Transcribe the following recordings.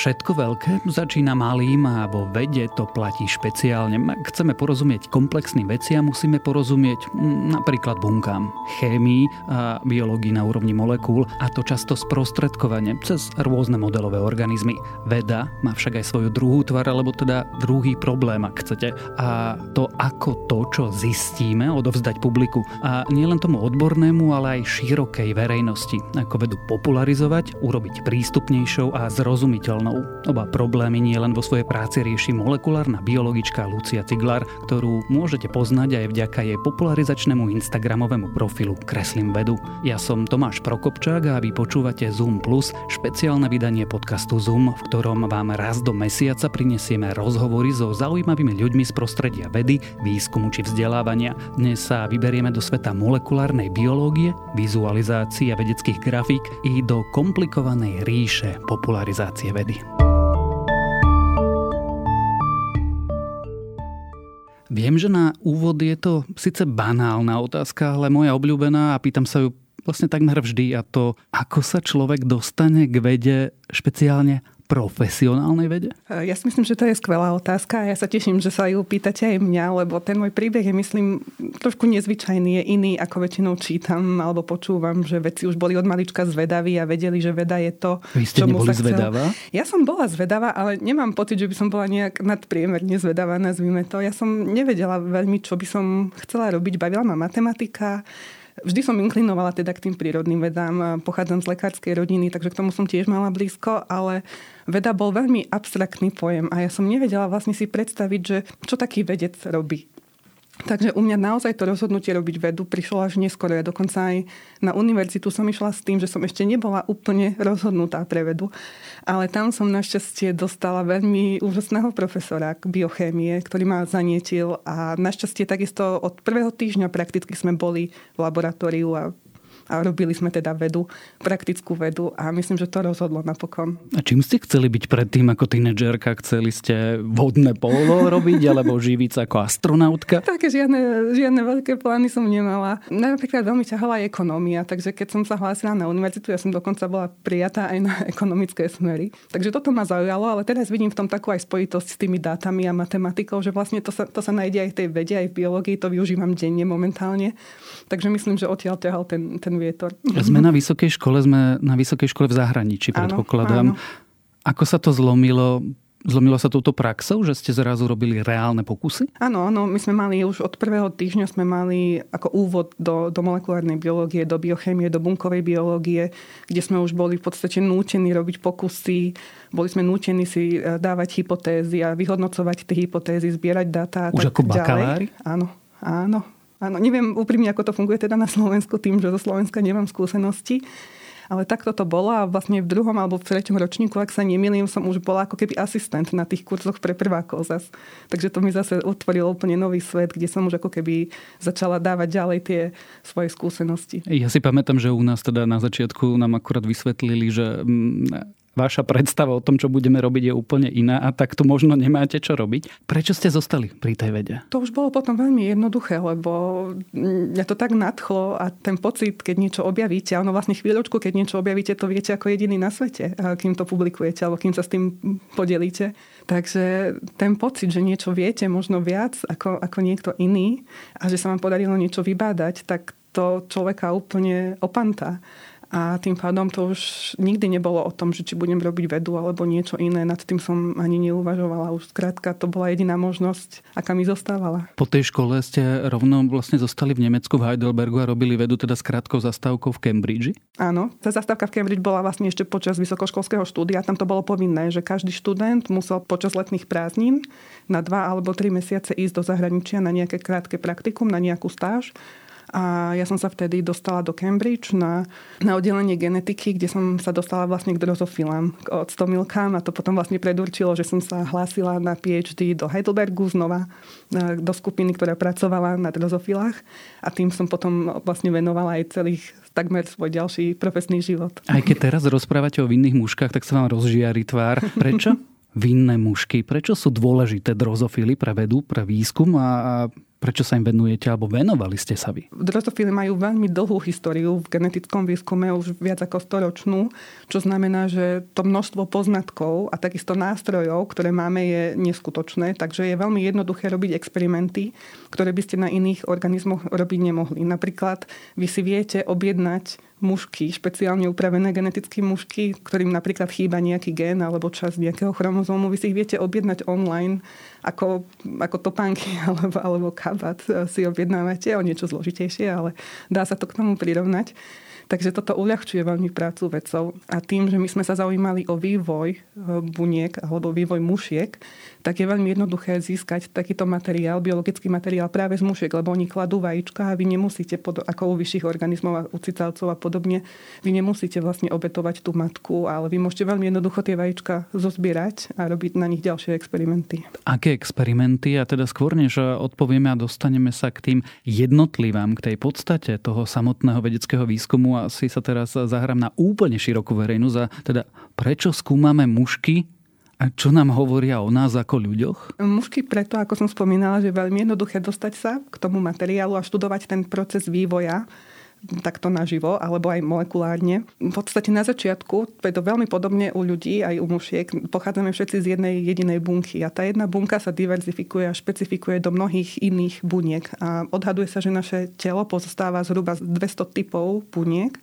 Všetko veľké začína malým a vo vede to platí špeciálne. Ak chceme porozumieť komplexným veciam, musíme porozumieť mm, napríklad bunkám, chémii a biológii na úrovni molekúl a to často sprostredkovane cez rôzne modelové organizmy. Veda má však aj svoju druhú tvar, alebo teda druhý problém, ak chcete. A to ako to, čo zistíme, odovzdať publiku. A nielen tomu odbornému, ale aj širokej verejnosti. Ako vedu popularizovať, urobiť prístupnejšou a zrozumiteľnou aktuálnou. Oba problémy nie len vo svojej práci rieši molekulárna biologička Lucia Ciglar, ktorú môžete poznať aj vďaka jej popularizačnému Instagramovému profilu Kreslím vedu. Ja som Tomáš Prokopčák a vy počúvate Zoom Plus, špeciálne vydanie podcastu Zoom, v ktorom vám raz do mesiaca prinesieme rozhovory so zaujímavými ľuďmi z prostredia vedy, výskumu či vzdelávania. Dnes sa vyberieme do sveta molekulárnej biológie, vizualizácie vedeckých grafík i do komplikovanej ríše popularizácie vedy vedy. Viem, že na úvod je to síce banálna otázka, ale moja obľúbená a pýtam sa ju vlastne takmer vždy a to, ako sa človek dostane k vede špeciálne profesionálnej vede? Ja si myslím, že to je skvelá otázka a ja sa teším, že sa ju pýtate aj mňa, lebo ten môj príbeh je, myslím, trošku nezvyčajný, je iný, ako väčšinou čítam alebo počúvam, že veci už boli od malička zvedaví a vedeli, že veda je to, Vy ste čomu sa chcel. zvedavá? Ja som bola zvedavá, ale nemám pocit, že by som bola nejak nadpriemerne zvedavá, nazvime to. Ja som nevedela veľmi, čo by som chcela robiť. Bavila ma matematika, Vždy som inklinovala teda k tým prírodným vedám. Pochádzam z lekárskej rodiny, takže k tomu som tiež mala blízko, ale veda bol veľmi abstraktný pojem a ja som nevedela vlastne si predstaviť, že čo taký vedec robí. Takže u mňa naozaj to rozhodnutie robiť vedu prišlo až neskoro. Ja dokonca aj na univerzitu som išla s tým, že som ešte nebola úplne rozhodnutá pre vedu. Ale tam som našťastie dostala veľmi úžasného profesora biochémie, ktorý ma zanietil a našťastie takisto od prvého týždňa prakticky sme boli v laboratóriu a a robili sme teda vedu, praktickú vedu a myslím, že to rozhodlo napokon. A čím ste chceli byť predtým ako tínedžerka? Chceli ste vodné polo robiť alebo živiť sa ako astronautka? Také žiadne, žiadne veľké plány som nemala. Napríklad veľmi ťahala aj ekonómia, takže keď som sa hlásila na univerzitu, ja som dokonca bola prijatá aj na ekonomické smery. Takže toto ma zaujalo, ale teraz vidím v tom takú aj spojitosť s tými dátami a matematikou, že vlastne to sa, to sa nájde aj v tej vede, aj v biológii, to využívam denne momentálne. Takže myslím, že odtiaľ ťahal ten, ten vietor. Sme na vysokej škole, sme na vysokej škole v zahraničí, predpokladám. áno. Ako sa to zlomilo? Zlomilo sa touto praxou, že ste zrazu robili reálne pokusy? Áno, áno, my sme mali už od prvého týždňa sme mali ako úvod do, do molekulárnej biológie, do biochémie, do bunkovej biológie, kde sme už boli v podstate nútení robiť pokusy, boli sme nútení si e, dávať hypotézy a vyhodnocovať tie hypotézy, zbierať dáta. Už tak ako ďalej. bakalári? Áno, áno. Áno, neviem úprimne, ako to funguje teda na Slovensku, tým, že zo Slovenska nemám skúsenosti. Ale takto to bolo a vlastne v druhom alebo v treťom ročníku, ak sa nemýlim, som už bola ako keby asistent na tých kurzoch pre prvákov zas. Takže to mi zase otvorilo úplne nový svet, kde som už ako keby začala dávať ďalej tie svoje skúsenosti. Ja si pamätám, že u nás teda na začiatku nám akurát vysvetlili, že mm, vaša predstava o tom, čo budeme robiť, je úplne iná a tak tu možno nemáte čo robiť. Prečo ste zostali pri tej vede? To už bolo potom veľmi jednoduché, lebo mňa to tak nadchlo a ten pocit, keď niečo objavíte, ono vlastne chvíľočku, keď niečo objavíte, to viete ako jediný na svete, kým to publikujete alebo kým sa s tým podelíte. Takže ten pocit, že niečo viete možno viac ako, ako niekto iný a že sa vám podarilo niečo vybádať, tak to človeka úplne opantá. A tým pádom to už nikdy nebolo o tom, že či budem robiť vedu alebo niečo iné. Nad tým som ani neuvažovala. Už skrátka to bola jediná možnosť, aká mi zostávala. Po tej škole ste rovno vlastne zostali v Nemecku v Heidelbergu a robili vedu teda s krátkou zastávkou v Cambridge. Áno, tá zastávka v Cambridge bola vlastne ešte počas vysokoškolského štúdia. Tam to bolo povinné, že každý študent musel počas letných prázdnin na dva alebo tri mesiace ísť do zahraničia na nejaké krátke praktikum, na nejakú stáž. A ja som sa vtedy dostala do Cambridge na, na oddelenie genetiky, kde som sa dostala vlastne k drozofilám, k octomilkám a to potom vlastne predurčilo, že som sa hlásila na PhD do Heidelbergu znova, e, do skupiny, ktorá pracovala na drozofilách a tým som potom vlastne venovala aj celých takmer svoj ďalší profesný život. Aj keď teraz rozprávate o vinných mužkách, tak sa vám rozžiari tvár. Prečo? Vinné mužky. Prečo sú dôležité drozofily pre vedu, pre výskum a Prečo sa im venujete alebo venovali ste sa vy? Drozofily majú veľmi dlhú históriu v genetickom výskume, už viac ako storočnú, čo znamená, že to množstvo poznatkov a takisto nástrojov, ktoré máme, je neskutočné, takže je veľmi jednoduché robiť experimenty, ktoré by ste na iných organizmoch robiť nemohli. Napríklad vy si viete objednať mužky, špeciálne upravené genetické mužky, ktorým napríklad chýba nejaký gen alebo časť nejakého chromozómu. Vy si ich viete objednať online ako, ako topánky alebo, alebo kabát si objednávate o niečo zložitejšie, ale dá sa to k tomu prirovnať. Takže toto uľahčuje veľmi prácu vedcov. A tým, že my sme sa zaujímali o vývoj e, buniek alebo vývoj mušiek, tak je veľmi jednoduché získať takýto materiál, biologický materiál práve z mušiek, lebo oni kladú vajíčka a vy nemusíte, ako u vyšších organizmov a u cicavcov a podobne, vy nemusíte vlastne obetovať tú matku, ale vy môžete veľmi jednoducho tie vajíčka zozbierať a robiť na nich ďalšie experimenty. Aké experimenty? A teda skôr, než odpovieme a dostaneme sa k tým jednotlivám, k tej podstate toho samotného vedeckého výskumu, asi sa teraz zahrám na úplne širokú verejnosť a teda prečo skúmame mušky a čo nám hovoria o nás ako ľuďoch? Mužky preto, ako som spomínala, že je veľmi jednoduché dostať sa k tomu materiálu a študovať ten proces vývoja takto naživo, alebo aj molekulárne. V podstate na začiatku, je to veľmi podobne u ľudí, aj u mušiek, pochádzame všetci z jednej jedinej bunky a tá jedna bunka sa diverzifikuje a špecifikuje do mnohých iných buniek. A odhaduje sa, že naše telo pozostáva zhruba z 200 typov buniek,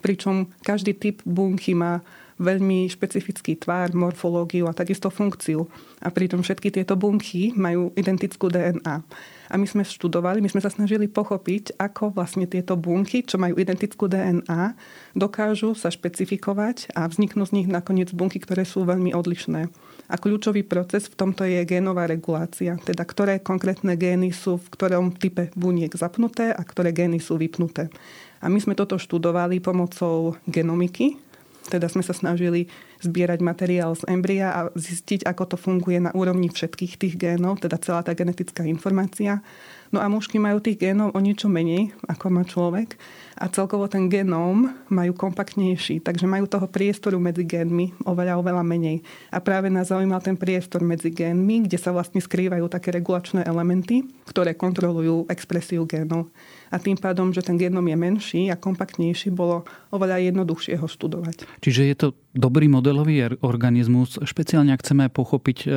pričom každý typ bunky má veľmi špecifický tvár, morfológiu a takisto funkciu. A pritom všetky tieto bunky majú identickú DNA. A my sme študovali, my sme sa snažili pochopiť, ako vlastne tieto bunky, čo majú identickú DNA, dokážu sa špecifikovať a vzniknú z nich nakoniec bunky, ktoré sú veľmi odlišné. A kľúčový proces v tomto je génová regulácia, teda ktoré konkrétne gény sú v ktorom type buniek zapnuté a ktoré gény sú vypnuté. A my sme toto študovali pomocou genomiky, teda sme sa snažili zbierať materiál z embria a zistiť, ako to funguje na úrovni všetkých tých génov, teda celá tá genetická informácia. No a mužky majú tých génov o niečo menej, ako má človek a celkovo ten genóm majú kompaktnejší, takže majú toho priestoru medzi génmi oveľa, oveľa menej. A práve nás zaujímal ten priestor medzi génmi, kde sa vlastne skrývajú také regulačné elementy, ktoré kontrolujú expresiu génov. A tým pádom, že ten génom je menší a kompaktnejší, bolo oveľa jednoduchšie ho študovať. Čiže je to dobrý modelový organizmus, špeciálne ak chceme pochopiť e,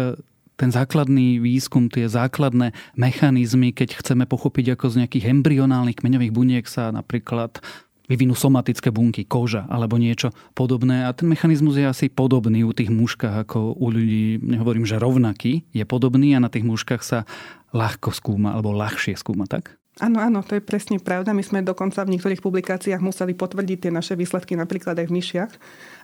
ten základný výskum, tie základné mechanizmy, keď chceme pochopiť, ako z nejakých embryonálnych kmeňových buniek sa napríklad vyvinú somatické bunky, koža alebo niečo podobné. A ten mechanizmus je asi podobný u tých mužkách ako u ľudí, nehovorím, že rovnaký, je podobný a na tých mužkách sa ľahko skúma alebo ľahšie skúma, tak? Áno, áno, to je presne pravda. My sme dokonca v niektorých publikáciách museli potvrdiť tie naše výsledky napríklad aj v myšiach.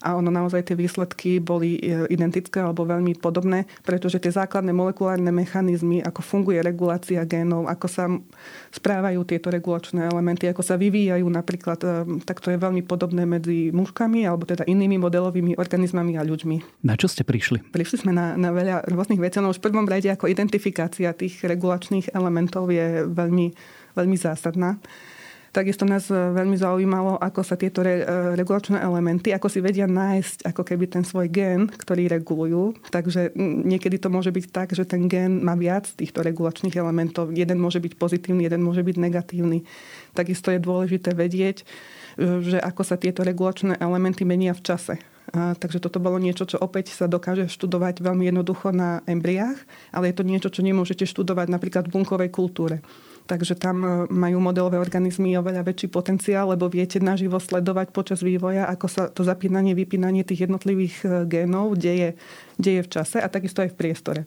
A ono naozaj tie výsledky boli e, identické alebo veľmi podobné, pretože tie základné molekulárne mechanizmy, ako funguje regulácia génov, ako sa správajú tieto regulačné elementy, ako sa vyvíjajú napríklad, e, tak to je veľmi podobné medzi mužkami alebo teda inými modelovými organizmami a ľuďmi. Na čo ste prišli? Prišli sme na, na veľa rôznych vecí. No už v prvom rade ako identifikácia tých regulačných elementov je veľmi veľmi zásadná. Takisto nás e, veľmi zaujímalo, ako sa tieto re, e, regulačné elementy, ako si vedia nájsť ako keby ten svoj gen, ktorý regulujú. Takže niekedy to môže byť tak, že ten gen má viac týchto regulačných elementov. Jeden môže byť pozitívny, jeden môže byť negatívny. Takisto je dôležité vedieť, e, že ako sa tieto regulačné elementy menia v čase. A, takže toto bolo niečo, čo opäť sa dokáže študovať veľmi jednoducho na embriách, ale je to niečo, čo nemôžete študovať napríklad v bunkovej kultúre. Takže tam e, majú modelové organizmy oveľa väčší potenciál, lebo viete naživo sledovať počas vývoja, ako sa to zapínanie, vypínanie tých jednotlivých e, génov deje, deje v čase a takisto aj v priestore.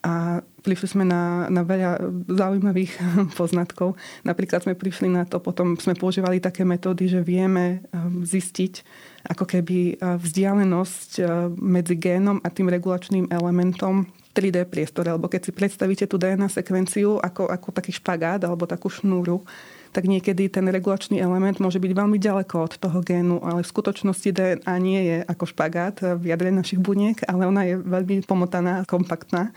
A prišli sme na, na veľa zaujímavých poznatkov. Napríklad sme prišli na to, potom sme používali také metódy, že vieme e, zistiť ako keby vzdialenosť medzi génom a tým regulačným elementom 3D priestore, lebo keď si predstavíte tú DNA sekvenciu ako, ako taký špagát alebo takú šnúru, tak niekedy ten regulačný element môže byť veľmi ďaleko od toho génu, ale v skutočnosti DNA nie je ako špagát v jadre našich buniek, ale ona je veľmi pomotaná, kompaktná.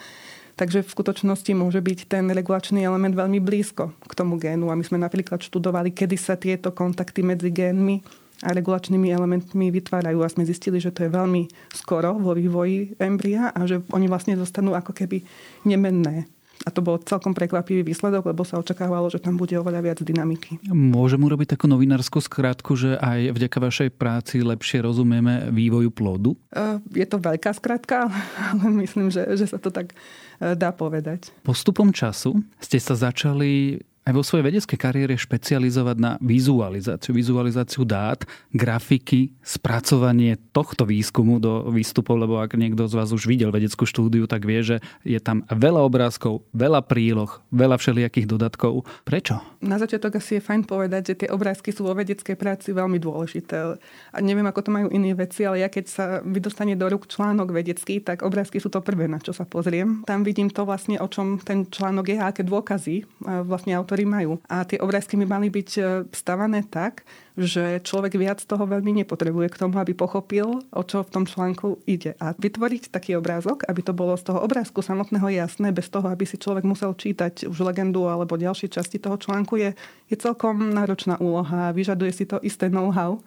Takže v skutočnosti môže byť ten regulačný element veľmi blízko k tomu génu. A my sme napríklad študovali, kedy sa tieto kontakty medzi génmi a regulačnými elementmi vytvárajú a sme zistili, že to je veľmi skoro vo vývoji embria a že oni vlastne zostanú ako keby nemenné. A to bol celkom prekvapivý výsledok, lebo sa očakávalo, že tam bude oveľa viac dynamiky. Môžem urobiť takú novinárskú skratku, že aj vďaka vašej práci lepšie rozumieme vývoju plodu? E, je to veľká skratka, ale myslím, že, že sa to tak e, dá povedať. Postupom času ste sa začali aj vo svojej vedeckej kariére špecializovať na vizualizáciu, vizualizáciu dát, grafiky, spracovanie tohto výskumu do výstupov, lebo ak niekto z vás už videl vedeckú štúdiu, tak vie, že je tam veľa obrázkov, veľa príloh, veľa všelijakých dodatkov. Prečo? Na začiatok asi je fajn povedať, že tie obrázky sú vo vedeckej práci veľmi dôležité. A neviem, ako to majú iní veci, ale ja keď sa vydostane do rúk článok vedecký, tak obrázky sú to prvé, na čo sa pozriem. Tam vidím to vlastne, o čom ten článok je a aké dôkazy vlastne autor ktorí majú. A tie obrázky by mali byť e, stavané tak, že človek viac toho veľmi nepotrebuje k tomu, aby pochopil, o čo v tom článku ide. A vytvoriť taký obrázok, aby to bolo z toho obrázku samotného jasné, bez toho, aby si človek musel čítať už legendu alebo ďalšie časti toho článku, je, je celkom náročná úloha a vyžaduje si to isté know-how.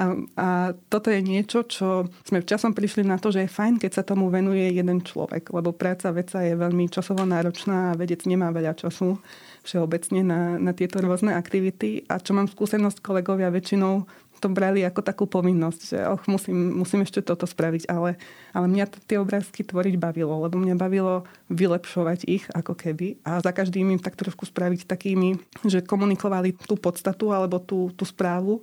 A, a toto je niečo, čo sme časom prišli na to, že je fajn, keď sa tomu venuje jeden človek, lebo práca veca je veľmi časovo náročná a vedec nemá veľa času všeobecne na, na tieto rôzne aktivity. A čo mám skúsenosť, kolegovia väčšinou to brali ako takú povinnosť, že och, musím, musím ešte toto spraviť, ale, ale mňa tie obrázky tvoriť bavilo, lebo mňa bavilo vylepšovať ich ako keby a za každým im tak trošku spraviť takými, že komunikovali tú podstatu alebo tú, tú správu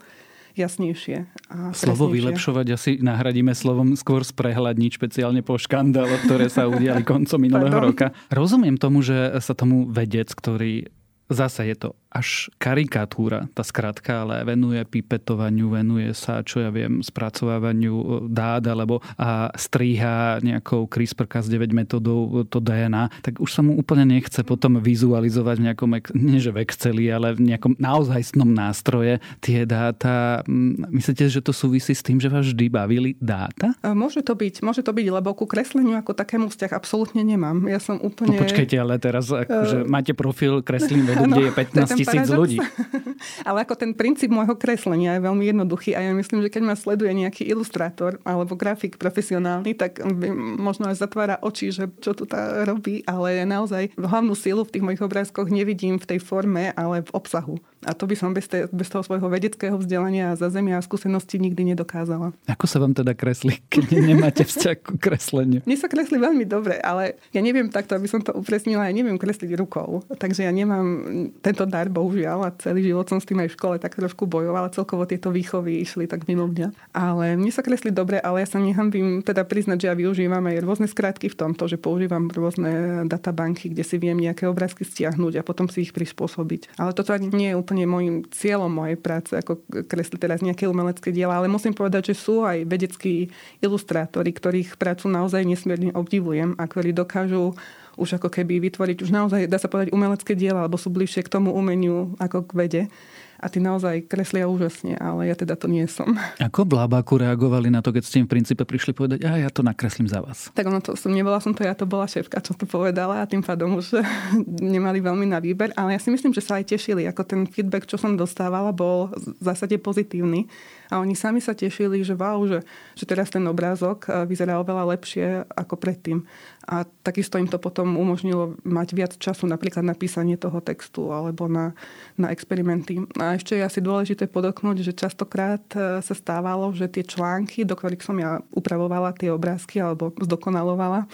jasnejšie. A Slovo vylepšovať asi nahradíme slovom skôr sprehľadniť, špeciálne po škandáloch, ktoré sa udiali koncom minulého roka. Rozumiem tomu, že sa tomu vedec, ktorý zase je to až karikatúra, tá skratka, ale venuje pipetovaniu, venuje sa, čo ja viem, spracovávaniu e, dát alebo a stríha nejakou CRISPR-Cas9 metodou to DNA, tak už sa mu úplne nechce potom vizualizovať v nejakom, nie že v Exceli, ale v nejakom naozajstnom nástroje tie dáta. Myslíte, že to súvisí s tým, že vás vždy bavili dáta? E, môže to byť, môže to byť, lebo ku kresleniu ako takému vzťah absolútne nemám. Ja som úplne... No počkajte, ale teraz akože uh... máte profil kreslím vedu, kde je 15 tisíc ľudí. Ale ako ten princíp môjho kreslenia je veľmi jednoduchý a ja myslím, že keď ma sleduje nejaký ilustrátor alebo grafik profesionálny, tak možno aj zatvára oči, že čo tu tá robí, ale naozaj hlavnú sílu v tých mojich obrázkoch nevidím v tej forme, ale v obsahu. A to by som bez, te, bez toho svojho vedeckého vzdelania a zazemia a skúsenosti nikdy nedokázala. Ako sa vám teda kreslí, keď nemáte vzťah ku kresleniu? Mne sa kreslí veľmi dobre, ale ja neviem takto, aby som to upresnila, ja neviem kresliť rukou. Takže ja nemám tento dar, bohužiaľ, a celý život som s tým aj v škole tak trošku bojovala. Celkovo tieto výchovy išli tak mimo mňa. Ale mne sa kreslí dobre, ale ja sa nehambím teda priznať, že ja využívam aj rôzne skratky v tomto, že používam rôzne databanky, kde si viem nejaké obrázky stiahnuť a potom si ich prispôsobiť. Ale toto ani nie je úplne môjim cieľom mojej práce, ako kresliť teraz nejaké umelecké diela, ale musím povedať, že sú aj vedeckí ilustrátori, ktorých prácu naozaj nesmierne obdivujem a ktorí dokážu už ako keby vytvoriť už naozaj, dá sa povedať, umelecké diela, alebo sú bližšie k tomu umeniu ako k vede a tí naozaj kreslia úžasne, ale ja teda to nie som. Ako v Lábaku reagovali na to, keď ste im v princípe prišli povedať, a ja to nakreslím za vás? Tak ono to som, nebola som to, ja to bola šéfka, čo to povedala a tým pádom už nemali veľmi na výber, ale ja si myslím, že sa aj tešili, ako ten feedback, čo som dostávala, bol v zásade pozitívny a oni sami sa tešili, že wow, že, že teraz ten obrázok eh, vyzerá oveľa lepšie ako predtým. A takisto im to potom umožnilo mať viac času napríklad na písanie toho textu alebo na, na experimenty. A ešte je asi dôležité podoknúť, že častokrát eh, sa stávalo, že tie články, do ktorých som ja upravovala tie obrázky alebo zdokonalovala,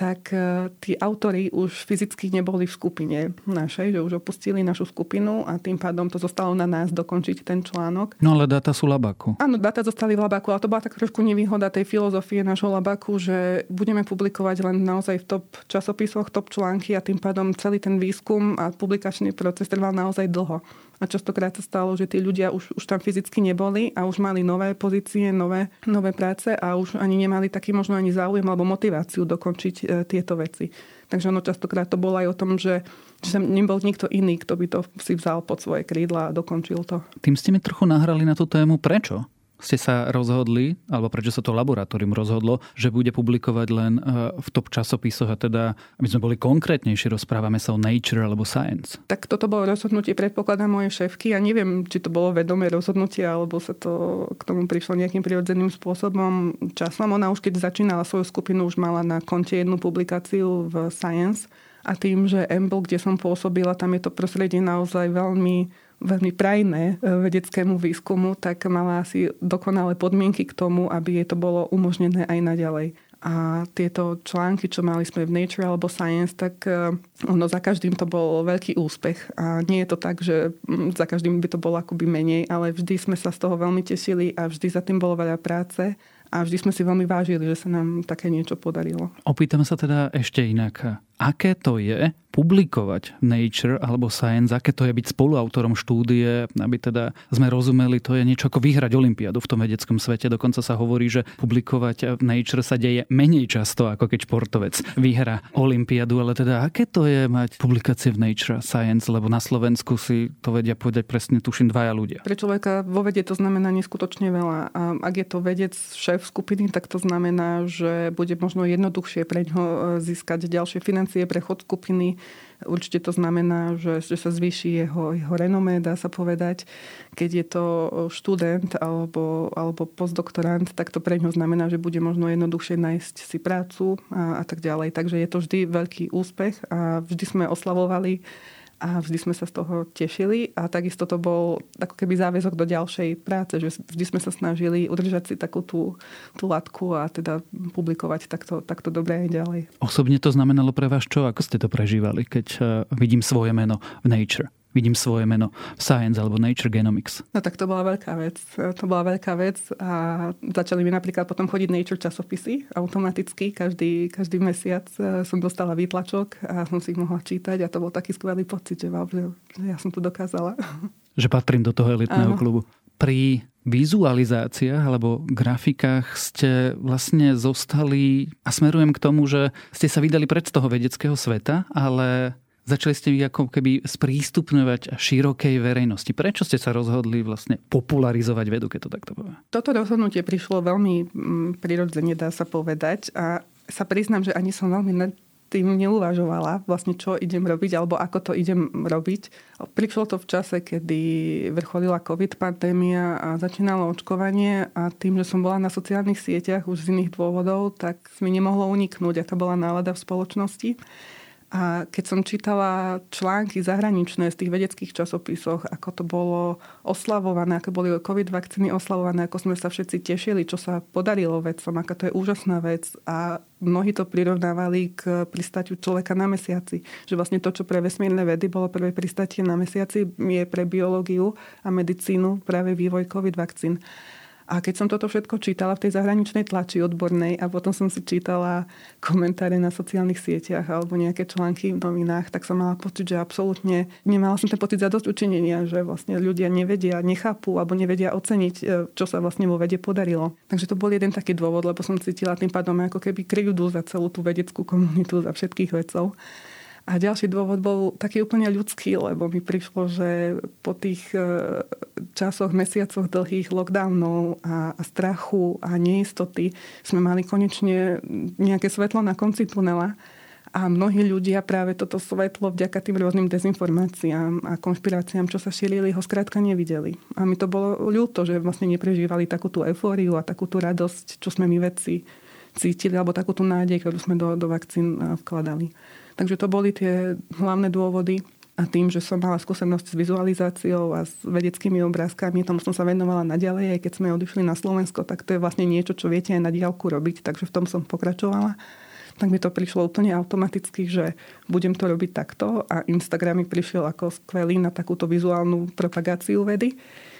tak e, tí autory už fyzicky neboli v skupine našej, že už opustili našu skupinu a tým pádom to zostalo na nás dokončiť ten článok. No ale dáta sú labaku. Áno, dáta zostali v labaku, ale to bola tak trošku nevýhoda tej filozofie nášho labaku, že budeme publikovať len naozaj v top časopisoch, top články a tým pádom celý ten výskum a publikačný proces trval naozaj dlho. A častokrát sa stalo, že tí ľudia už, už tam fyzicky neboli a už mali nové pozície, nové, nové práce a už ani nemali taký možno ani záujem alebo motiváciu dokončiť e, tieto veci. Takže ono častokrát to bolo aj o tom, že, že nebol nikto iný, kto by to si vzal pod svoje krídla a dokončil to. Tým ste mi trochu nahrali na tú tému. Prečo? Ste sa rozhodli, alebo prečo sa to laboratórium rozhodlo, že bude publikovať len e, v top časopisoch a teda, aby sme boli konkrétnejšie, rozprávame sa o Nature alebo Science? Tak toto bolo rozhodnutie, predpokladá moje šéfky. Ja neviem, či to bolo vedomé rozhodnutie, alebo sa to k tomu prišlo nejakým prirodzeným spôsobom časom. Ona už keď začínala svoju skupinu, už mala na konte jednu publikáciu v Science A tým, že Amble, kde som pôsobila, tam je to prostredie naozaj veľmi veľmi prajné e, vedeckému výskumu, tak mala asi dokonalé podmienky k tomu, aby jej to bolo umožnené aj naďalej. A tieto články, čo mali sme v Nature alebo Science, tak e, ono za každým to bol veľký úspech. A nie je to tak, že mm, za každým by to bolo akoby menej, ale vždy sme sa z toho veľmi tešili a vždy za tým bolo veľa práce. A vždy sme si veľmi vážili, že sa nám také niečo podarilo. Opýtam sa teda ešte inak. Aké to je publikovať Nature alebo Science, aké to je byť spoluautorom štúdie, aby teda sme rozumeli, to je niečo ako vyhrať Olympiádu v tom vedeckom svete. Dokonca sa hovorí, že publikovať Nature sa deje menej často, ako keď športovec vyhra Olympiádu, ale teda aké to je mať publikácie v Nature Science, lebo na Slovensku si to vedia povedať presne, tuším, dvaja ľudia. Pre človeka vo vede to znamená neskutočne veľa. A ak je to vedec šéf skupiny, tak to znamená, že bude možno jednoduchšie pre ňo e, získať ďalšie financie pre chod skupiny Určite to znamená, že, že sa zvýši jeho, jeho renomé, dá sa povedať. Keď je to študent alebo, alebo postdoktorant, tak to pre ňo znamená, že bude možno jednoduchšie nájsť si prácu a, a tak ďalej. Takže je to vždy veľký úspech a vždy sme oslavovali a vždy sme sa z toho tešili a takisto to bol ako keby záväzok do ďalšej práce, že vždy sme sa snažili udržať si takú tú, tú latku a teda publikovať takto, takto dobre aj ďalej. Osobne to znamenalo pre vás čo? Ako ste to prežívali, keď uh, vidím svoje meno v Nature? Vidím svoje meno v Science alebo Nature Genomics. No tak to bola veľká vec. To bola veľká vec a začali mi napríklad potom chodiť Nature časopisy automaticky. Každý, každý mesiac e, som dostala výtlačok a som si ich mohla čítať a to bol taký skvelý pocit, že, že, že ja som to dokázala. Že patrím do toho elitného Áno. klubu. Pri vizualizáciách alebo grafikách ste vlastne zostali a smerujem k tomu, že ste sa vydali pred z toho vedeckého sveta, ale Začali ste ako keby sprístupňovať širokej verejnosti. Prečo ste sa rozhodli vlastne popularizovať vedu, keď to takto povie? Toto rozhodnutie prišlo veľmi mm, prirodzene, dá sa povedať. A sa priznám, že ani som veľmi nad tým neuvažovala, vlastne čo idem robiť alebo ako to idem robiť. Prišlo to v čase, kedy vrcholila COVID pandémia a začínalo očkovanie a tým, že som bola na sociálnych sieťach už z iných dôvodov, tak mi nemohlo uniknúť, aká bola nálada v spoločnosti. A keď som čítala články zahraničné z tých vedeckých časopisoch, ako to bolo oslavované, ako boli COVID vakcíny oslavované, ako sme sa všetci tešili, čo sa podarilo vedcom, aká to je úžasná vec. A mnohí to prirovnávali k pristatiu človeka na mesiaci. Že vlastne to, čo pre vesmírne vedy bolo prvé pristatie na mesiaci, je pre biológiu a medicínu práve vývoj COVID vakcín. A keď som toto všetko čítala v tej zahraničnej tlači odbornej a potom som si čítala komentáre na sociálnych sieťach alebo nejaké články v novinách, tak som mala pocit, že absolútne nemala som ten pocit za dosť učinenia, že vlastne ľudia nevedia, nechápu alebo nevedia oceniť, e, čo sa vlastne vo vede podarilo. Takže to bol jeden taký dôvod, lebo som cítila tým pádom ako keby kryjúdu za celú tú vedeckú komunitu, za všetkých vedcov. A ďalší dôvod bol taký úplne ľudský, lebo mi prišlo, že po tých e, časoch, mesiacoch dlhých lockdownov a, strachu a neistoty sme mali konečne nejaké svetlo na konci tunela. A mnohí ľudia práve toto svetlo vďaka tým rôznym dezinformáciám a konšpiráciám, čo sa šírili, ho skrátka nevideli. A mi to bolo ľúto, že vlastne neprežívali takú tú eufóriu a takú tú radosť, čo sme my vedci cítili, alebo takú tú nádej, ktorú sme do, do vakcín vkladali. Takže to boli tie hlavné dôvody. A tým, že som mala skúsenosť s vizualizáciou a s vedeckými obrázkami, tomu som sa venovala naďalej, aj keď sme odišli na Slovensko, tak to je vlastne niečo, čo viete aj na diálku robiť, takže v tom som pokračovala. Tak mi to prišlo úplne automaticky, že budem to robiť takto a Instagram mi prišiel ako skvelý na takúto vizuálnu propagáciu vedy.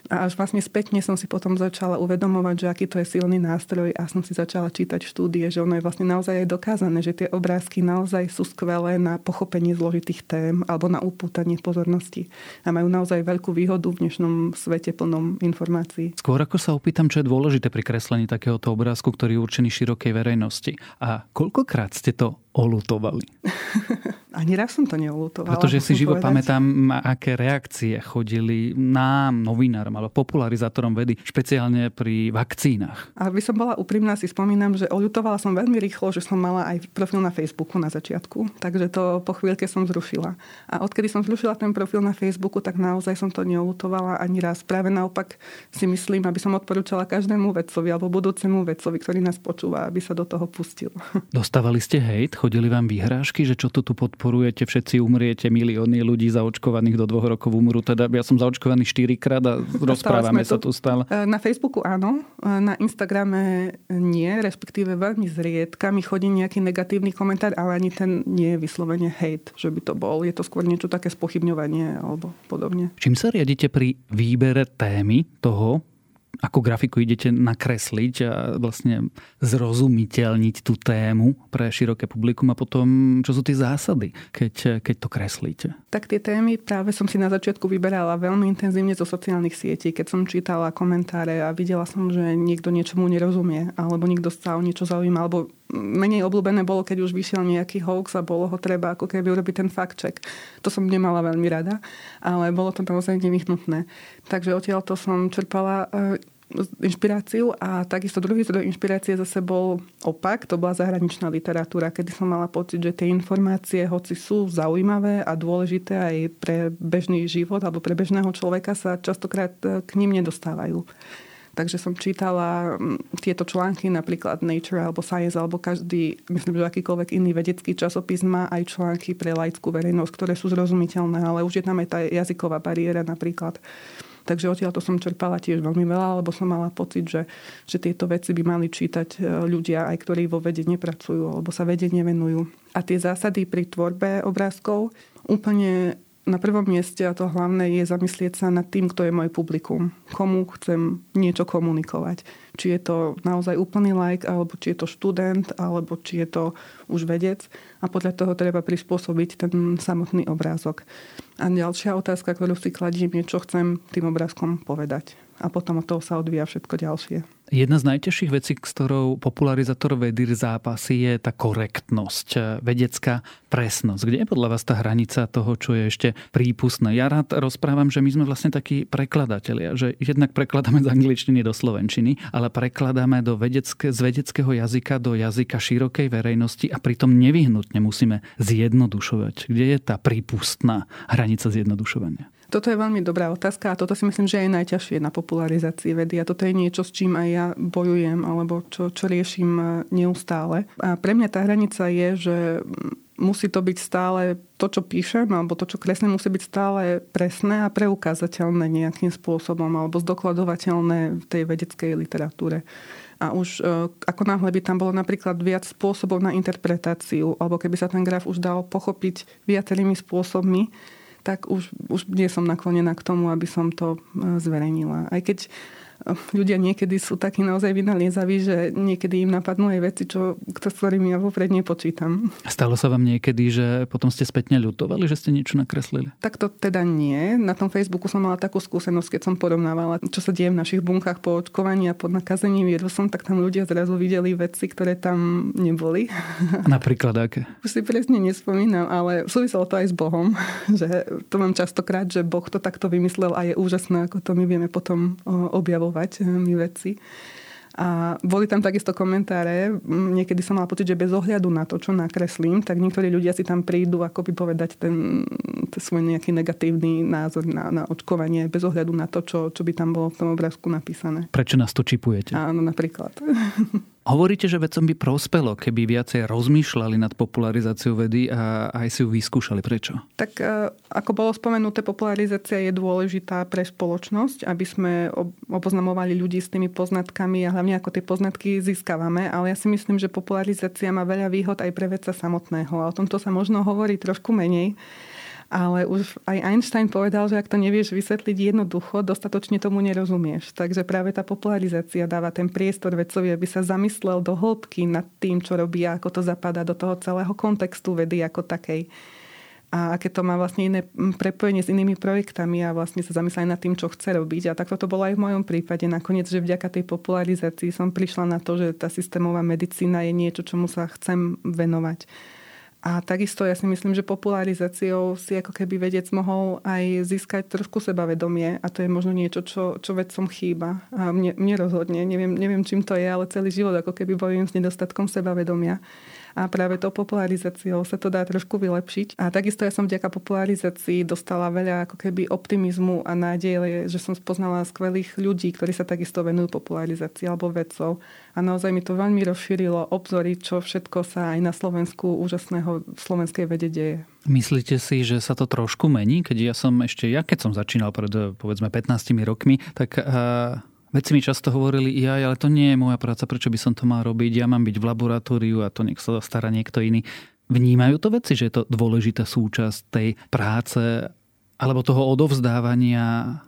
A až vlastne spätne som si potom začala uvedomovať, že aký to je silný nástroj a som si začala čítať štúdie, že ono je vlastne naozaj aj dokázané, že tie obrázky naozaj sú skvelé na pochopenie zložitých tém alebo na upútanie pozornosti a majú naozaj veľkú výhodu v dnešnom svete plnom informácií. Skôr ako sa opýtam, čo je dôležité pri kreslení takéhoto obrázku, ktorý je určený širokej verejnosti. A koľkokrát ste to olutovali? Ani raz som to neolutovala. Pretože si živo povedať. pamätám, aké reakcie chodili nám, novinárom alebo popularizátorom vedy, špeciálne pri vakcínach. A by som bola úprimná, si spomínam, že olutovala som veľmi rýchlo, že som mala aj profil na Facebooku na začiatku. Takže to po chvíľke som zrušila. A odkedy som zrušila ten profil na Facebooku, tak naozaj som to neolutovala ani raz. Práve naopak si myslím, aby som odporúčala každému vedcovi alebo budúcemu vedcovi, ktorý nás počúva, aby sa do toho pustil. Dostávali ste hejt? Chodili vám vyhrážky, že čo to tu podporujete, všetci umriete, milióny ľudí zaočkovaných do dvoch rokov umrú. Teda ja som zaočkovaný štyrikrát a rozprávame sa tu stále. E, na Facebooku áno, e, na Instagrame nie, respektíve veľmi zriedka mi chodí nejaký negatívny komentár, ale ani ten nie je vyslovene hate, že by to bol. Je to skôr niečo také spochybňovanie alebo podobne. Čím sa riadite pri výbere témy toho, ako grafiku idete nakresliť a vlastne zrozumiteľniť tú tému pre široké publikum a potom, čo sú tie zásady, keď, keď to kreslíte? Tak tie témy práve som si na začiatku vyberala veľmi intenzívne zo sociálnych sietí, keď som čítala komentáre a videla som, že niekto niečomu nerozumie, alebo niekto sa o niečo zaujíma, alebo menej obľúbené bolo, keď už vyšiel nejaký hoax a bolo ho treba ako keby urobiť ten fact check. To som nemala veľmi rada, ale bolo to naozaj nevyhnutné. Takže odtiaľ to som čerpala eh, inšpiráciu a takisto druhý zdroj inšpirácie zase bol opak, to bola zahraničná literatúra, kedy som mala pocit, že tie informácie, hoci sú zaujímavé a dôležité aj pre bežný život alebo pre bežného človeka, sa častokrát eh, k ním nedostávajú. Takže som čítala tieto články, napríklad Nature alebo Science, alebo každý, myslím, že akýkoľvek iný vedecký časopis má aj články pre laickú verejnosť, ktoré sú zrozumiteľné, ale už je tam aj tá jazyková bariéra napríklad. Takže odtiaľ to som čerpala tiež veľmi veľa, lebo som mala pocit, že, že tieto veci by mali čítať e, ľudia, aj ktorí vo vede nepracujú alebo sa vede nevenujú. A tie zásady pri tvorbe obrázkov úplne na prvom mieste a to hlavné je zamyslieť sa nad tým, kto je môj publikum. Komu chcem niečo komunikovať. Či je to naozaj úplný like, alebo či je to študent, alebo či je to už vedec. A podľa toho treba prispôsobiť ten samotný obrázok. A ďalšia otázka, ktorú si kladím, je, čo chcem tým obrázkom povedať. A potom od toho sa odvíja všetko ďalšie. Jedna z najťažších vecí, s ktorou popularizátor vedy zápasy, je tá korektnosť, vedecká presnosť. Kde je podľa vás tá hranica toho, čo je ešte prípustné? Ja rád rozprávam, že my sme vlastne takí prekladatelia, že jednak prekladáme z angličtiny do slovenčiny, ale prekladáme do vedecké, z vedeckého jazyka do jazyka širokej verejnosti a pritom nevyhnutne musíme zjednodušovať. Kde je tá prípustná hranica zjednodušovania? Toto je veľmi dobrá otázka a toto si myslím, že je najťažšie na popularizácii vedy a toto je niečo, s čím aj ja bojujem alebo čo, čo riešim e, neustále. A pre mňa tá hranica je, že musí to byť stále to, čo píšem, alebo to, čo kreslím, musí byť stále presné a preukázateľné nejakým spôsobom, alebo zdokladovateľné v tej vedeckej literatúre. A už e, ako náhle by tam bolo napríklad viac spôsobov na interpretáciu, alebo keby sa ten graf už dal pochopiť viacerými spôsobmi, tak už, už nie som naklonená k tomu, aby som to e, zverejnila. Aj keď ľudia niekedy sú takí naozaj vynaliezaví, že niekedy im napadnú aj veci, čo, s ktorými ja vopred nepočítam. Stalo sa vám niekedy, že potom ste spätne ľutovali, že ste niečo nakreslili? Tak to teda nie. Na tom Facebooku som mala takú skúsenosť, keď som porovnávala, čo sa deje v našich bunkách po očkovaní a pod nakazením vírusom, tak tam ľudia zrazu videli veci, ktoré tam neboli. Napríklad aké? Už si presne nespomínam, ale súviselo to aj s Bohom. Že to mám častokrát, že Boh to takto vymyslel a je úžasné, ako to my vieme potom objavovať objavovať eh, mi veci. A boli tam takisto komentáre, niekedy som mala pocit, že bez ohľadu na to, čo nakreslím, tak niektorí ľudia si tam prídu ako by povedať ten, ten svoj nejaký negatívny názor na, na očkovanie, bez ohľadu na to, čo, čo by tam bolo v tom obrázku napísané. Prečo nás to čipujete? Áno, napríklad. Hovoríte, že vedcom by prospelo, keby viacej rozmýšľali nad popularizáciou vedy a aj si ju vyskúšali. Prečo? Tak e, ako bolo spomenuté, popularizácia je dôležitá pre spoločnosť, aby sme oboznamovali ľudí s tými poznatkami a hlavne ako tie poznatky získavame. Ale ja si myslím, že popularizácia má veľa výhod aj pre vedca samotného. A o tomto sa možno hovorí trošku menej ale už aj Einstein povedal, že ak to nevieš vysvetliť jednoducho, dostatočne tomu nerozumieš. Takže práve tá popularizácia dáva ten priestor vedcovi, aby sa zamyslel do hĺbky nad tým, čo robí a ako to zapadá do toho celého kontextu vedy ako takej a aké to má vlastne iné prepojenie s inými projektami a vlastne sa zamyslieť nad tým, čo chce robiť. A takto to bolo aj v mojom prípade. Nakoniec, že vďaka tej popularizácii som prišla na to, že tá systémová medicína je niečo, čomu sa chcem venovať. A takisto ja si myslím, že popularizáciou si ako keby vedec mohol aj získať trošku sebavedomie a to je možno niečo, čo, čo vedcom chýba. A mne, mne rozhodne, neviem, neviem čím to je, ale celý život ako keby bojujem s nedostatkom sebavedomia. A práve tou popularizáciou sa to dá trošku vylepšiť. A takisto ja som vďaka popularizácii dostala veľa ako keby optimizmu a nádeje, že som spoznala skvelých ľudí, ktorí sa takisto venujú popularizácii alebo vedcov. A naozaj mi to veľmi rozšírilo obzory, čo všetko sa aj na Slovensku úžasného v slovenskej vede deje. Myslíte si, že sa to trošku mení? Keď ja som ešte, ja keď som začínal pred povedzme 15 rokmi, tak uh Vedci mi často hovorili, ja, ale to nie je moja práca, prečo by som to mal robiť, ja mám byť v laboratóriu a to nech sa stará niekto iný. Vnímajú to veci, že je to dôležitá súčasť tej práce alebo toho odovzdávania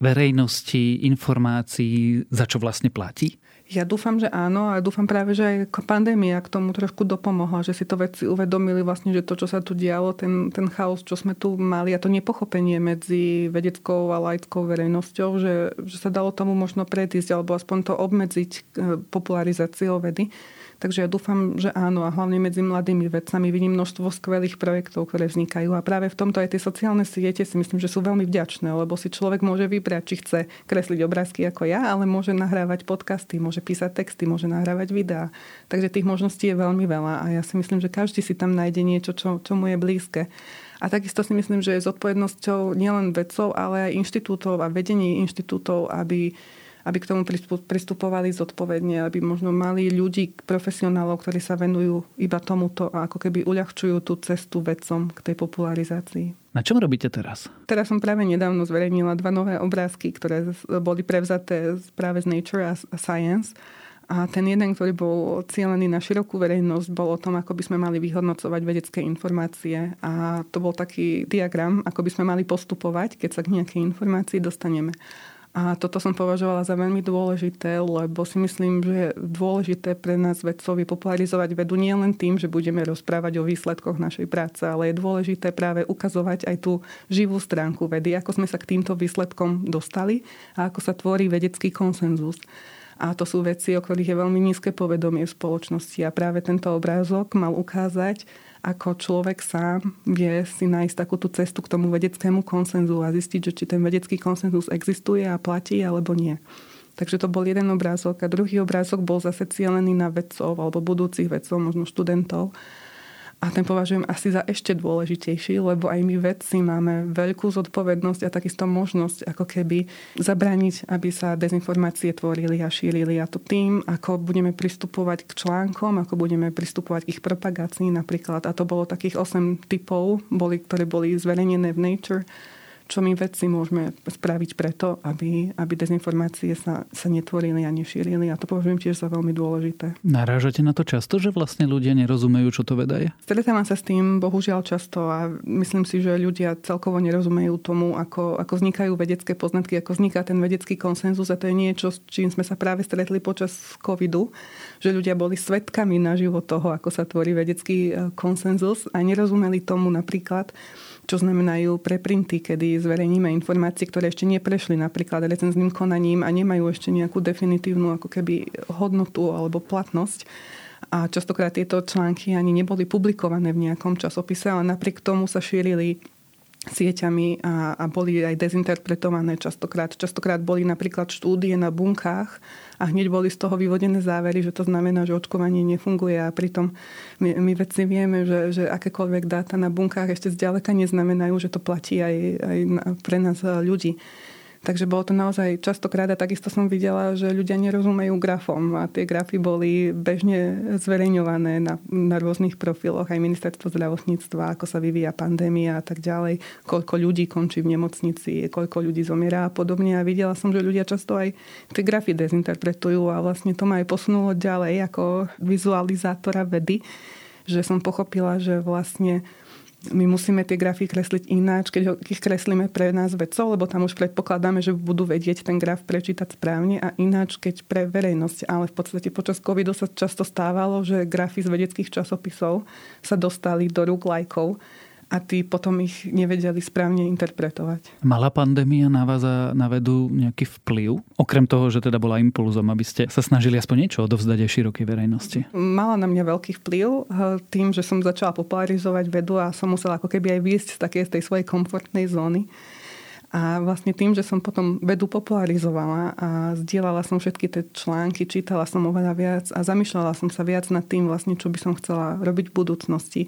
verejnosti, informácií, za čo vlastne platí? Ja dúfam, že áno a dúfam práve, že aj pandémia k tomu trošku dopomohla, že si to vedci uvedomili vlastne, že to, čo sa tu dialo, ten, ten chaos, čo sme tu mali a to nepochopenie medzi vedeckou a laickou verejnosťou, že, že sa dalo tomu možno predísť alebo aspoň to obmedziť e, popularizáciou vedy Takže ja dúfam, že áno a hlavne medzi mladými vedcami vidím množstvo skvelých projektov, ktoré vznikajú a práve v tomto aj tie sociálne siete si myslím, že sú veľmi vďačné, lebo si človek môže vybrať, či chce kresliť obrázky ako ja, ale môže nahrávať podcasty, môže písať texty, môže nahrávať videá. Takže tých možností je veľmi veľa a ja si myslím, že každý si tam nájde niečo, čo, čo mu je blízke. A takisto si myslím, že je zodpovednosťou nielen vedcov, ale aj inštitútov a vedení inštitútov, aby aby k tomu pristupovali zodpovedne, aby možno mali ľudí, profesionálov, ktorí sa venujú iba tomuto a ako keby uľahčujú tú cestu vedcom k tej popularizácii. Na čom robíte teraz? Teraz som práve nedávno zverejnila dva nové obrázky, ktoré boli prevzaté práve z Nature a Science. A ten jeden, ktorý bol cieľený na širokú verejnosť, bol o tom, ako by sme mali vyhodnocovať vedecké informácie. A to bol taký diagram, ako by sme mali postupovať, keď sa k nejakej informácii dostaneme. A toto som považovala za veľmi dôležité, lebo si myslím, že je dôležité pre nás vedcov je popularizovať vedu nie len tým, že budeme rozprávať o výsledkoch našej práce, ale je dôležité práve ukazovať aj tú živú stránku vedy, ako sme sa k týmto výsledkom dostali a ako sa tvorí vedecký konsenzus. A to sú veci, o ktorých je veľmi nízke povedomie v spoločnosti. A práve tento obrázok mal ukázať, ako človek sám vie si nájsť takúto cestu k tomu vedeckému konsenzu a zistiť, že či ten vedecký konsenzus existuje a platí alebo nie. Takže to bol jeden obrázok a druhý obrázok bol zase cielený na vedcov alebo budúcich vedcov, možno študentov a ten považujem asi za ešte dôležitejší, lebo aj my vedci máme veľkú zodpovednosť a takisto možnosť ako keby zabrániť, aby sa dezinformácie tvorili a šírili. A to tým, ako budeme pristupovať k článkom, ako budeme pristupovať k ich propagácii napríklad. A to bolo takých 8 typov, boli, ktoré boli zverejnené v Nature čo my vedci môžeme spraviť preto, aby, aby dezinformácie sa, sa netvorili a nešírili. A to považujem tiež za veľmi dôležité. Narážate na to často, že vlastne ľudia nerozumejú, čo to veda je? Stretávam sa s tým bohužiaľ často a myslím si, že ľudia celkovo nerozumejú tomu, ako, ako vznikajú vedecké poznatky, ako vzniká ten vedecký konsenzus a to je niečo, s čím sme sa práve stretli počas covidu, že ľudia boli svetkami na život toho, ako sa tvorí vedecký e, konsenzus a nerozumeli tomu napríklad, čo znamenajú preprinty, kedy zverejníme informácie, ktoré ešte neprešli napríklad recenzným konaním a nemajú ešte nejakú definitívnu ako keby hodnotu alebo platnosť. A častokrát tieto články ani neboli publikované v nejakom časopise, ale napriek tomu sa šírili sieťami a, a boli aj dezinterpretované častokrát. Častokrát boli napríklad štúdie na bunkách a hneď boli z toho vyvodené závery, že to znamená, že očkovanie nefunguje a pritom my, my vedci vieme, že, že akékoľvek dáta na bunkách ešte zďaleka neznamenajú, že to platí aj, aj pre nás ľudí. Takže bolo to naozaj častokrát a takisto som videla, že ľudia nerozumejú grafom a tie grafy boli bežne zverejňované na, na rôznych profiloch, aj ministerstvo zdravotníctva, ako sa vyvíja pandémia a tak ďalej, koľko ľudí končí v nemocnici, koľko ľudí zomiera a podobne. A videla som, že ľudia často aj tie grafy dezinterpretujú a vlastne to ma aj posunulo ďalej ako vizualizátora vedy, že som pochopila, že vlastne my musíme tie grafy kresliť ináč, keď ich kreslíme pre nás vedcov, lebo tam už predpokladáme, že budú vedieť ten graf prečítať správne a ináč, keď pre verejnosť. Ale v podstate počas covidu sa často stávalo, že grafy z vedeckých časopisov sa dostali do rúk lajkov a tí potom ich nevedeli správne interpretovať. Mala pandémia na vás a na vedu nejaký vplyv? Okrem toho, že teda bola impulzom, aby ste sa snažili aspoň niečo odovzdať aj širokej verejnosti? Mala na mňa veľký vplyv eh, tým, že som začala popularizovať vedu a som musela ako keby aj výjsť z takej z tej svojej komfortnej zóny A vlastne tým, že som potom vedu popularizovala a zdieľala som všetky tie články, čítala som oveľa viac a zamýšľala som sa viac nad tým, vlastne, čo by som chcela robiť v budúcnosti.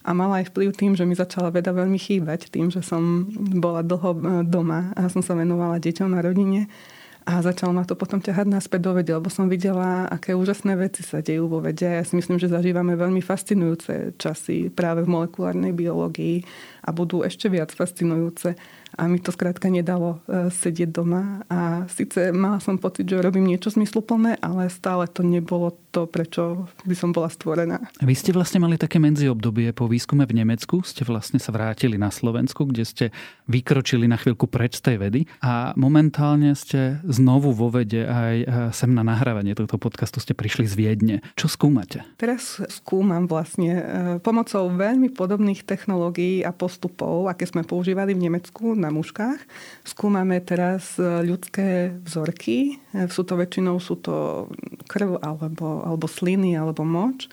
A mala aj vplyv tým, že mi začala veda veľmi chýbať, tým, že som bola dlho e, doma a som sa venovala deťom na rodine a začalo ma to potom ťahať naspäť do vede, lebo som videla, aké úžasné veci sa dejú vo vede. Ja si myslím, že zažívame veľmi fascinujúce časy práve v molekulárnej biológii a budú ešte viac fascinujúce. A mi to skrátka nedalo e, sedieť doma. A síce mala som pocit, že robím niečo zmysluplné, ale stále to nebolo to, prečo by som bola stvorená. Vy ste vlastne mali také medziobdobie po výskume v Nemecku. Ste vlastne sa vrátili na Slovensku, kde ste vykročili na chvíľku preč z tej vedy. A momentálne ste znovu vo vede aj e, sem na nahrávanie tohto podcastu ste prišli z Viedne. Čo skúmate? Teraz skúmam vlastne e, pomocou veľmi podobných technológií a postupov, aké sme používali v Nemecku na mužkách. Skúmame teraz e, ľudské vzorky. E, sú to väčšinou sú to krv alebo, alebo sliny alebo moč.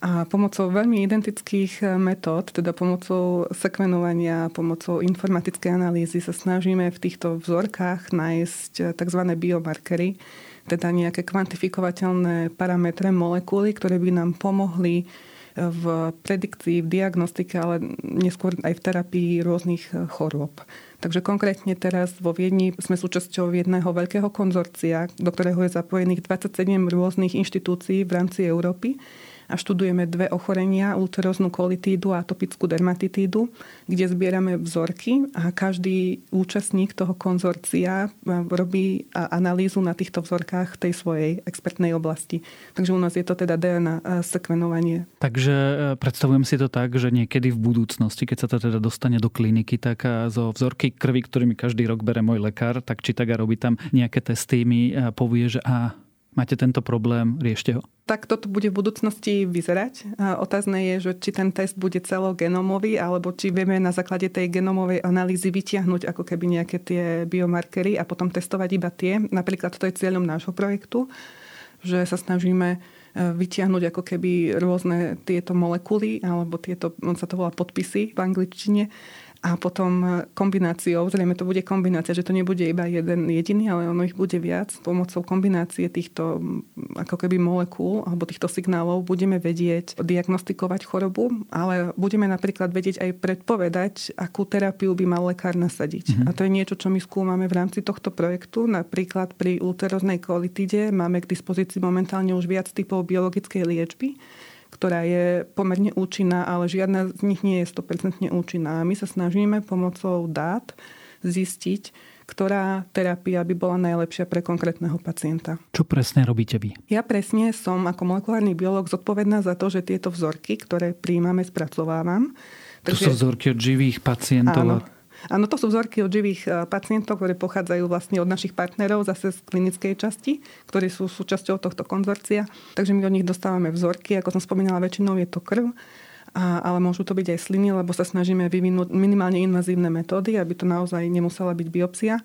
A pomocou veľmi identických e, metód, teda pomocou sekvenovania, pomocou informatickej analýzy sa snažíme v týchto vzorkách nájsť tzv. biomarkery, teda nejaké kvantifikovateľné parametre molekuly, ktoré by nám pomohli v predikcii, v diagnostike, ale neskôr aj v terapii rôznych eh, chorôb. Takže konkrétne teraz vo Viedni sme súčasťou jedného veľkého konzorcia, do ktorého je zapojených 27 rôznych inštitúcií v rámci Európy a študujeme dve ochorenia, ulceróznu kolitídu a atopickú dermatitídu, kde zbierame vzorky a každý účastník toho konzorcia e, robí analýzu na týchto vzorkách tej svojej expertnej oblasti. Takže u nás je to teda DNA e, sekvenovanie. Takže e, predstavujem si to tak, že niekedy v budúcnosti, keď sa to teda dostane do kliniky, tak zo vzorky krvi, ktorými každý rok bere môj lekár, tak či tak a robí tam nejaké testy, mi povie, že a máte tento problém, riešte ho? Tak toto bude v budúcnosti vyzerať. Otázne je, že či ten test bude celogenomový, alebo či vieme na základe tej genomovej analýzy vytiahnuť ako keby nejaké tie biomarkery a potom testovať iba tie. Napríklad to je cieľom nášho projektu, že sa snažíme e, vytiahnuť ako keby rôzne tieto molekuly, alebo tieto, on sa to volá podpisy v angličtine, a potom e, kombináciou, zrejme to bude kombinácia, že to nebude iba jeden jediný, ale ono ich bude viac. Pomocou kombinácie týchto ako keby molekúl alebo týchto signálov budeme vedieť diagnostikovať chorobu, ale budeme napríklad vedieť aj predpovedať, akú terapiu by mal lekár nasadiť. Mm-hmm. A to je niečo, čo my skúmame v rámci tohto projektu. Napríklad pri ulceroznej kolitide máme k dispozícii momentálne už viac typov biologickej liečby ktorá je pomerne účinná, ale žiadna z nich nie je 100% účinná. My sa snažíme pomocou dát zistiť, ktorá terapia by bola najlepšia pre konkrétneho pacienta. Čo presne robíte vy? Ja presne som ako molekulárny biolog zodpovedná za to, že tieto vzorky, ktoré príjmame, spracovávam. To Takže... sú vzorky od živých pacientov? Áno. Áno, to sú vzorky od živých e, pacientov, ktoré pochádzajú vlastne od našich partnerov zase z klinickej časti, ktorí sú súčasťou tohto konzorcia. Takže my od nich dostávame vzorky, ako som spomínala, väčšinou je to krv, a, ale môžu to byť aj sliny, lebo sa snažíme vyvinúť minimálne invazívne metódy, aby to naozaj nemusela byť biopsia.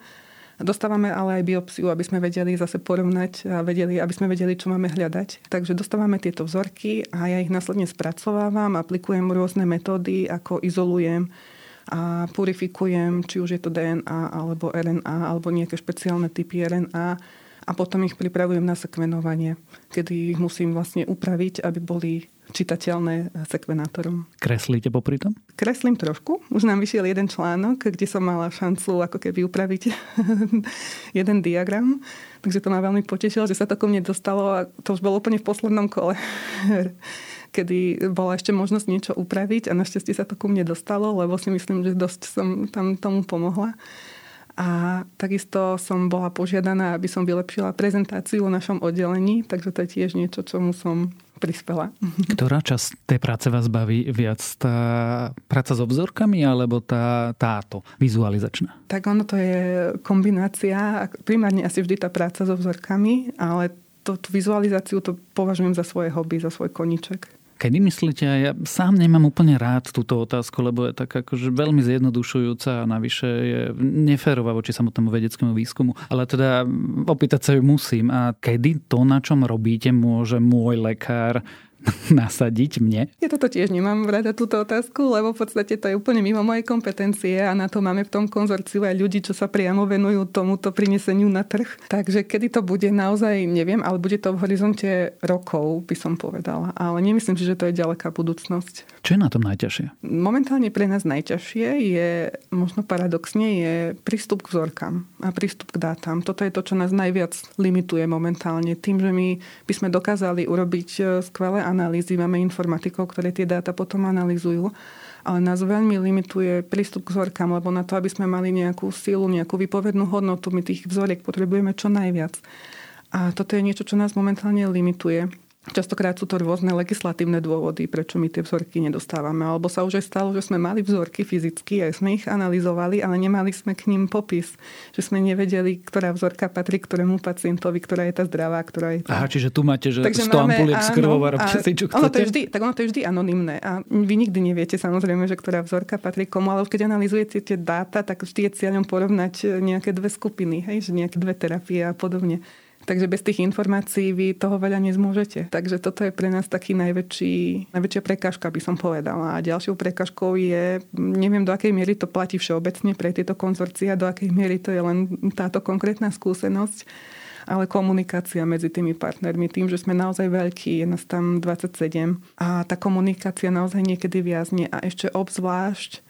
Dostávame ale aj biopsiu, aby sme vedeli zase porovnať a vedeli, aby sme vedeli, čo máme hľadať. Takže dostávame tieto vzorky a ja ich následne spracovávam, aplikujem rôzne metódy, ako izolujem a purifikujem, či už je to DNA alebo RNA alebo nejaké špeciálne typy RNA a potom ich pripravujem na sekvenovanie, kedy ich musím vlastne upraviť, aby boli čitateľné sekvenátorom. Kreslíte popri tom? Kreslím trošku. Už nám vyšiel jeden článok, kde som mala šancu ako keby upraviť jeden diagram. Takže to ma veľmi potešilo, že sa to ku mne dostalo a to už bolo úplne v poslednom kole kedy bola ešte možnosť niečo upraviť a našťastie sa to ku mne dostalo, lebo si myslím, že dosť som tam tomu pomohla. A takisto som bola požiadaná, aby som vylepšila prezentáciu o našom oddelení, takže to je tiež niečo, čomu som prispela. Ktorá časť tej práce vás baví viac? Tá práca s obzorkami alebo tá, táto vizualizačná? Tak ono to je kombinácia. Primárne asi vždy tá práca so vzorkami, ale tú vizualizáciu to považujem za svoje hobby, za svoj koniček. Kedy myslíte, ja sám nemám úplne rád túto otázku, lebo je tak akože veľmi zjednodušujúca a navyše je neférová voči samotnému vedeckému výskumu. Ale teda opýtať sa ju musím. A kedy to, na čom robíte, môže môj lekár nasadiť mne? Ja toto tiež nemám rada túto otázku, lebo v podstate to je úplne mimo mojej kompetencie a na to máme v tom konzorciu aj ľudí, čo sa priamo venujú tomuto prineseniu na trh. Takže kedy to bude naozaj, neviem, ale bude to v horizonte rokov, by som povedala. Ale nemyslím si, že to je ďaleká budúcnosť. Čo je na tom najťažšie? Momentálne pre nás najťažšie je, možno paradoxne, je prístup k vzorkám a prístup k dátam. Toto je to, čo nás najviac limituje momentálne. Tým, že my by sme dokázali urobiť e, skvelé analýzy, máme informatikov, ktoré tie dáta potom analýzujú, ale nás veľmi limituje prístup k vzorkám, lebo na to, aby sme mali nejakú silu, nejakú vypovednú hodnotu, my tých vzoriek potrebujeme čo najviac. A toto je niečo, čo nás momentálne limituje. Častokrát sú to rôzne legislatívne dôvody, prečo my tie vzorky nedostávame. Alebo sa už aj stalo, že sme mali vzorky fyzicky, aj sme ich analyzovali, ale nemali sme k ním popis. Že sme nevedeli, ktorá vzorka patrí ktorému pacientovi, ktorá je tá zdravá, ktorá je tá... Aha, čiže tu máte, že Takže 100 ampuliek s krvou a robíte si, čo chcete? Ono to, je vždy, tak ono to je vždy anonimné. A vy nikdy neviete samozrejme, že ktorá vzorka patrí komu, ale keď analyzujete tie dáta, tak vždy je cieľom porovnať nejaké dve skupiny, hej, že nejaké dve terapie a podobne. Takže bez tých informácií vy toho veľa nezmôžete. Takže toto je pre nás taký najväčší, najväčšia prekážka, by som povedala. A ďalšou prekážkou je, neviem do akej miery to platí všeobecne pre tieto konzorcia, do akej miery to je len táto konkrétna skúsenosť, ale komunikácia medzi tými partnermi. Tým, že sme naozaj veľkí, je nás tam 27 a tá komunikácia naozaj niekedy viazne a ešte obzvlášť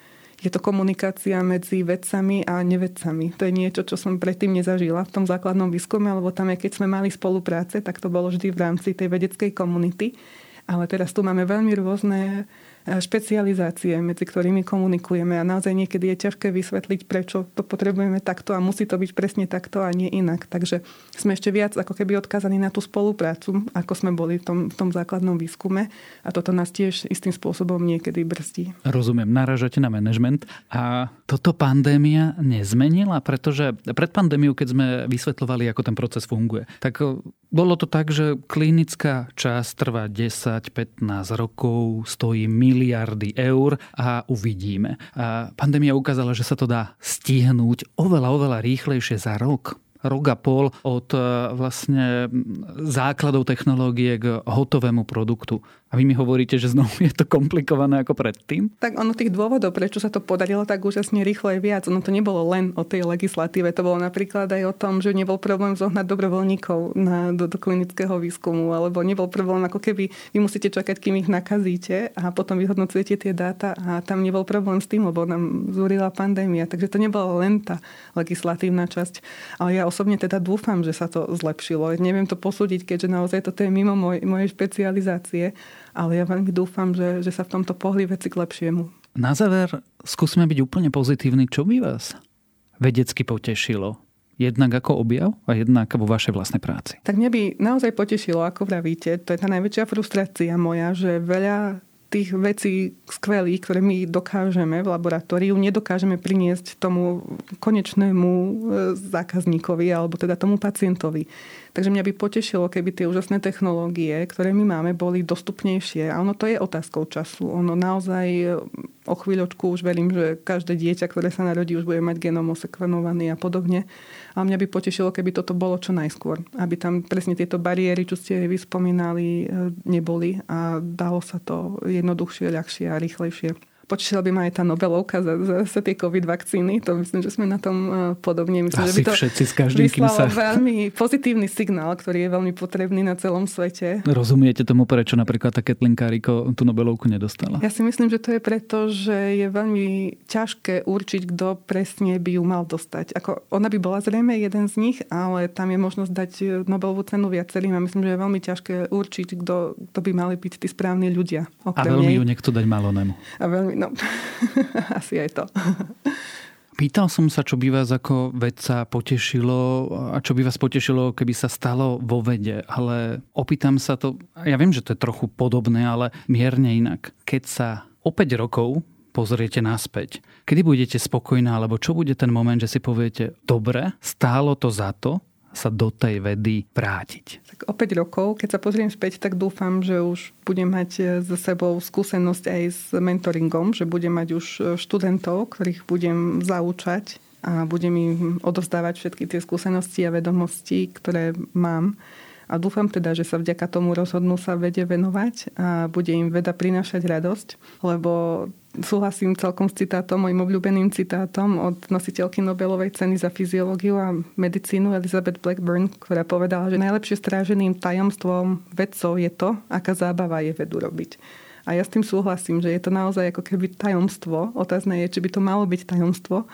je to komunikácia medzi vedcami a nevedcami. To je niečo, čo som predtým nezažila v tom základnom výskume, lebo tam, keď sme mali spolupráce, tak to bolo vždy v rámci tej vedeckej komunity. Ale teraz tu máme veľmi rôzne špecializácie, medzi ktorými komunikujeme a naozaj niekedy je ťažké vysvetliť, prečo to potrebujeme takto a musí to byť presne takto a nie inak. Takže sme ešte viac ako keby odkázaní na tú spoluprácu, ako sme boli v tom, v tom základnom výskume a toto nás tiež istým spôsobom niekedy brzdí. Rozumiem, naražate na management a toto pandémia nezmenila, pretože pred pandémiou, keď sme vysvetľovali, ako ten proces funguje, tak bolo to tak, že klinická časť trvá 10-15 rokov, stojí mil miliardy eur a uvidíme. A pandémia ukázala, že sa to dá stihnúť oveľa, oveľa rýchlejšie za rok rok a pol od e, vlastne základov technológie k hotovému produktu. A vy mi hovoríte, že znovu je to komplikované ako predtým? Tak ono tých dôvodov, prečo sa to podarilo tak úžasne rýchlo je viac. Ono to nebolo len o tej legislatíve, to bolo napríklad aj o tom, že nebol problém zohnať dobrovoľníkov na, do, do klinického výskumu, alebo nebol problém ako keby vy musíte čakať, kým ich nakazíte a potom vyhodnocujete tie dáta a tam nebol problém s tým, lebo nám zúrila pandémia. Takže to nebola len tá legislatívna časť. Ale ja osobne teda dúfam, že sa to zlepšilo. Neviem to posúdiť, keďže naozaj toto je mimo moj, mojej špecializácie ale ja veľmi dúfam, že, že sa v tomto pohli veci k lepšiemu. Na záver skúsme byť úplne pozitívny. Čo by vás vedecky potešilo? Jednak ako objav a jednak vo vašej vlastnej práci. Tak mňa by naozaj potešilo, ako vravíte. To je tá najväčšia frustrácia moja, že veľa tých vecí skvelých, ktoré my dokážeme v laboratóriu, nedokážeme priniesť tomu konečnému e, zákazníkovi alebo teda tomu pacientovi. Takže mňa by potešilo, keby tie úžasné technológie, ktoré my máme, boli dostupnejšie. A ono to je otázkou času. Ono naozaj e, o chvíľočku už verím, že každé dieťa, ktoré sa narodí, už bude mať genom osekvenovaný a podobne. A mňa by potešilo, keby toto bolo čo najskôr. Aby tam presne tieto bariéry, čo ste vyspomínali, e, neboli a dalo sa to jednoduchšie, ľahšie a rýchlejšie. Potešila by ma aj tá Nobelovka za, za, za tie COVID vakcíny. To myslím, že sme na tom e, podobne. Myslím, Asi že by to všetci s každým, kým sa... veľmi pozitívny signál, ktorý je veľmi potrebný na celom svete. Rozumiete tomu, prečo napríklad tá Kathleen Kariko tú Nobelovku nedostala? Ja si myslím, že to je preto, že je veľmi ťažké určiť, kto presne by ju mal dostať. Ako, ona by bola zrejme jeden z nich, ale tam je možnosť dať Nobelovú cenu viacerým a myslím, že je veľmi ťažké určiť, kto, kto by mali byť tí správni ľudia. A veľmi nej. ju niekto dať Malonemu. A veľmi no asi aj to. Pýtal som sa, čo by vás ako vedca potešilo a čo by vás potešilo, keby sa stalo vo vede, ale opýtam sa to, ja viem, že to je trochu podobné, ale mierne inak. Keď sa o 5 rokov pozriete naspäť, kedy budete spokojná, alebo čo bude ten moment, že si poviete, dobre, stálo to za to, sa do tej vedy vrátiť? Tak o 5 rokov, keď sa pozriem späť, tak dúfam, že už budem mať za sebou skúsenosť aj s mentoringom, že budem mať už študentov, ktorých budem zaučať a budem im odovzdávať všetky tie skúsenosti a vedomosti, ktoré mám A dúfam teda, že sa vďaka tomu rozhodnú sa vede venovať a bude im veda prinášať radosť, lebo súhlasím celkom s citátom, mojim obľúbeným citátom od nositeľky Nobelovej ceny za fyziológiu a medicínu Elizabeth Blackburn, ktorá povedala, že najlepšie stráženým tajomstvom vedcov je to, aká zábava je vedu robiť. A ja s tým súhlasím, že je to naozaj ako keby tajomstvo. Otázne je, či by to malo byť tajomstvo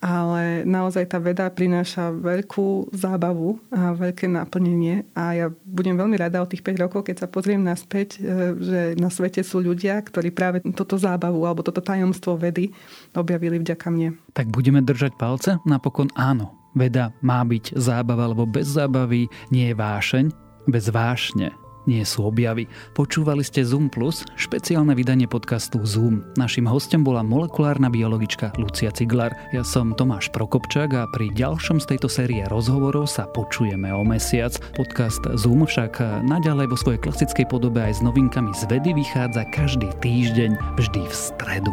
ale naozaj tá veda prináša veľkú zábavu a veľké naplnenie a ja budem veľmi rada o tých 5 rokov, keď sa pozriem naspäť, e, že na svete sú ľudia, ktorí práve toto zábavu alebo toto tajomstvo vedy objavili vďaka mne. Tak budeme držať palce? Napokon áno. Veda má byť zábava, alebo bez zábavy nie je vášeň, bez vášne nie sú objavy. Počúvali ste Zoom Plus, špeciálne vydanie podcastu Zoom. Našim hostom bola molekulárna biologička Lucia Ciglar. Ja som Tomáš Prokopčák a pri ďalšom z tejto série rozhovorov sa počujeme o mesiac. Podcast Zoom však naďalej vo svojej klasickej podobe aj s novinkami z vedy vychádza každý týždeň, vždy v stredu.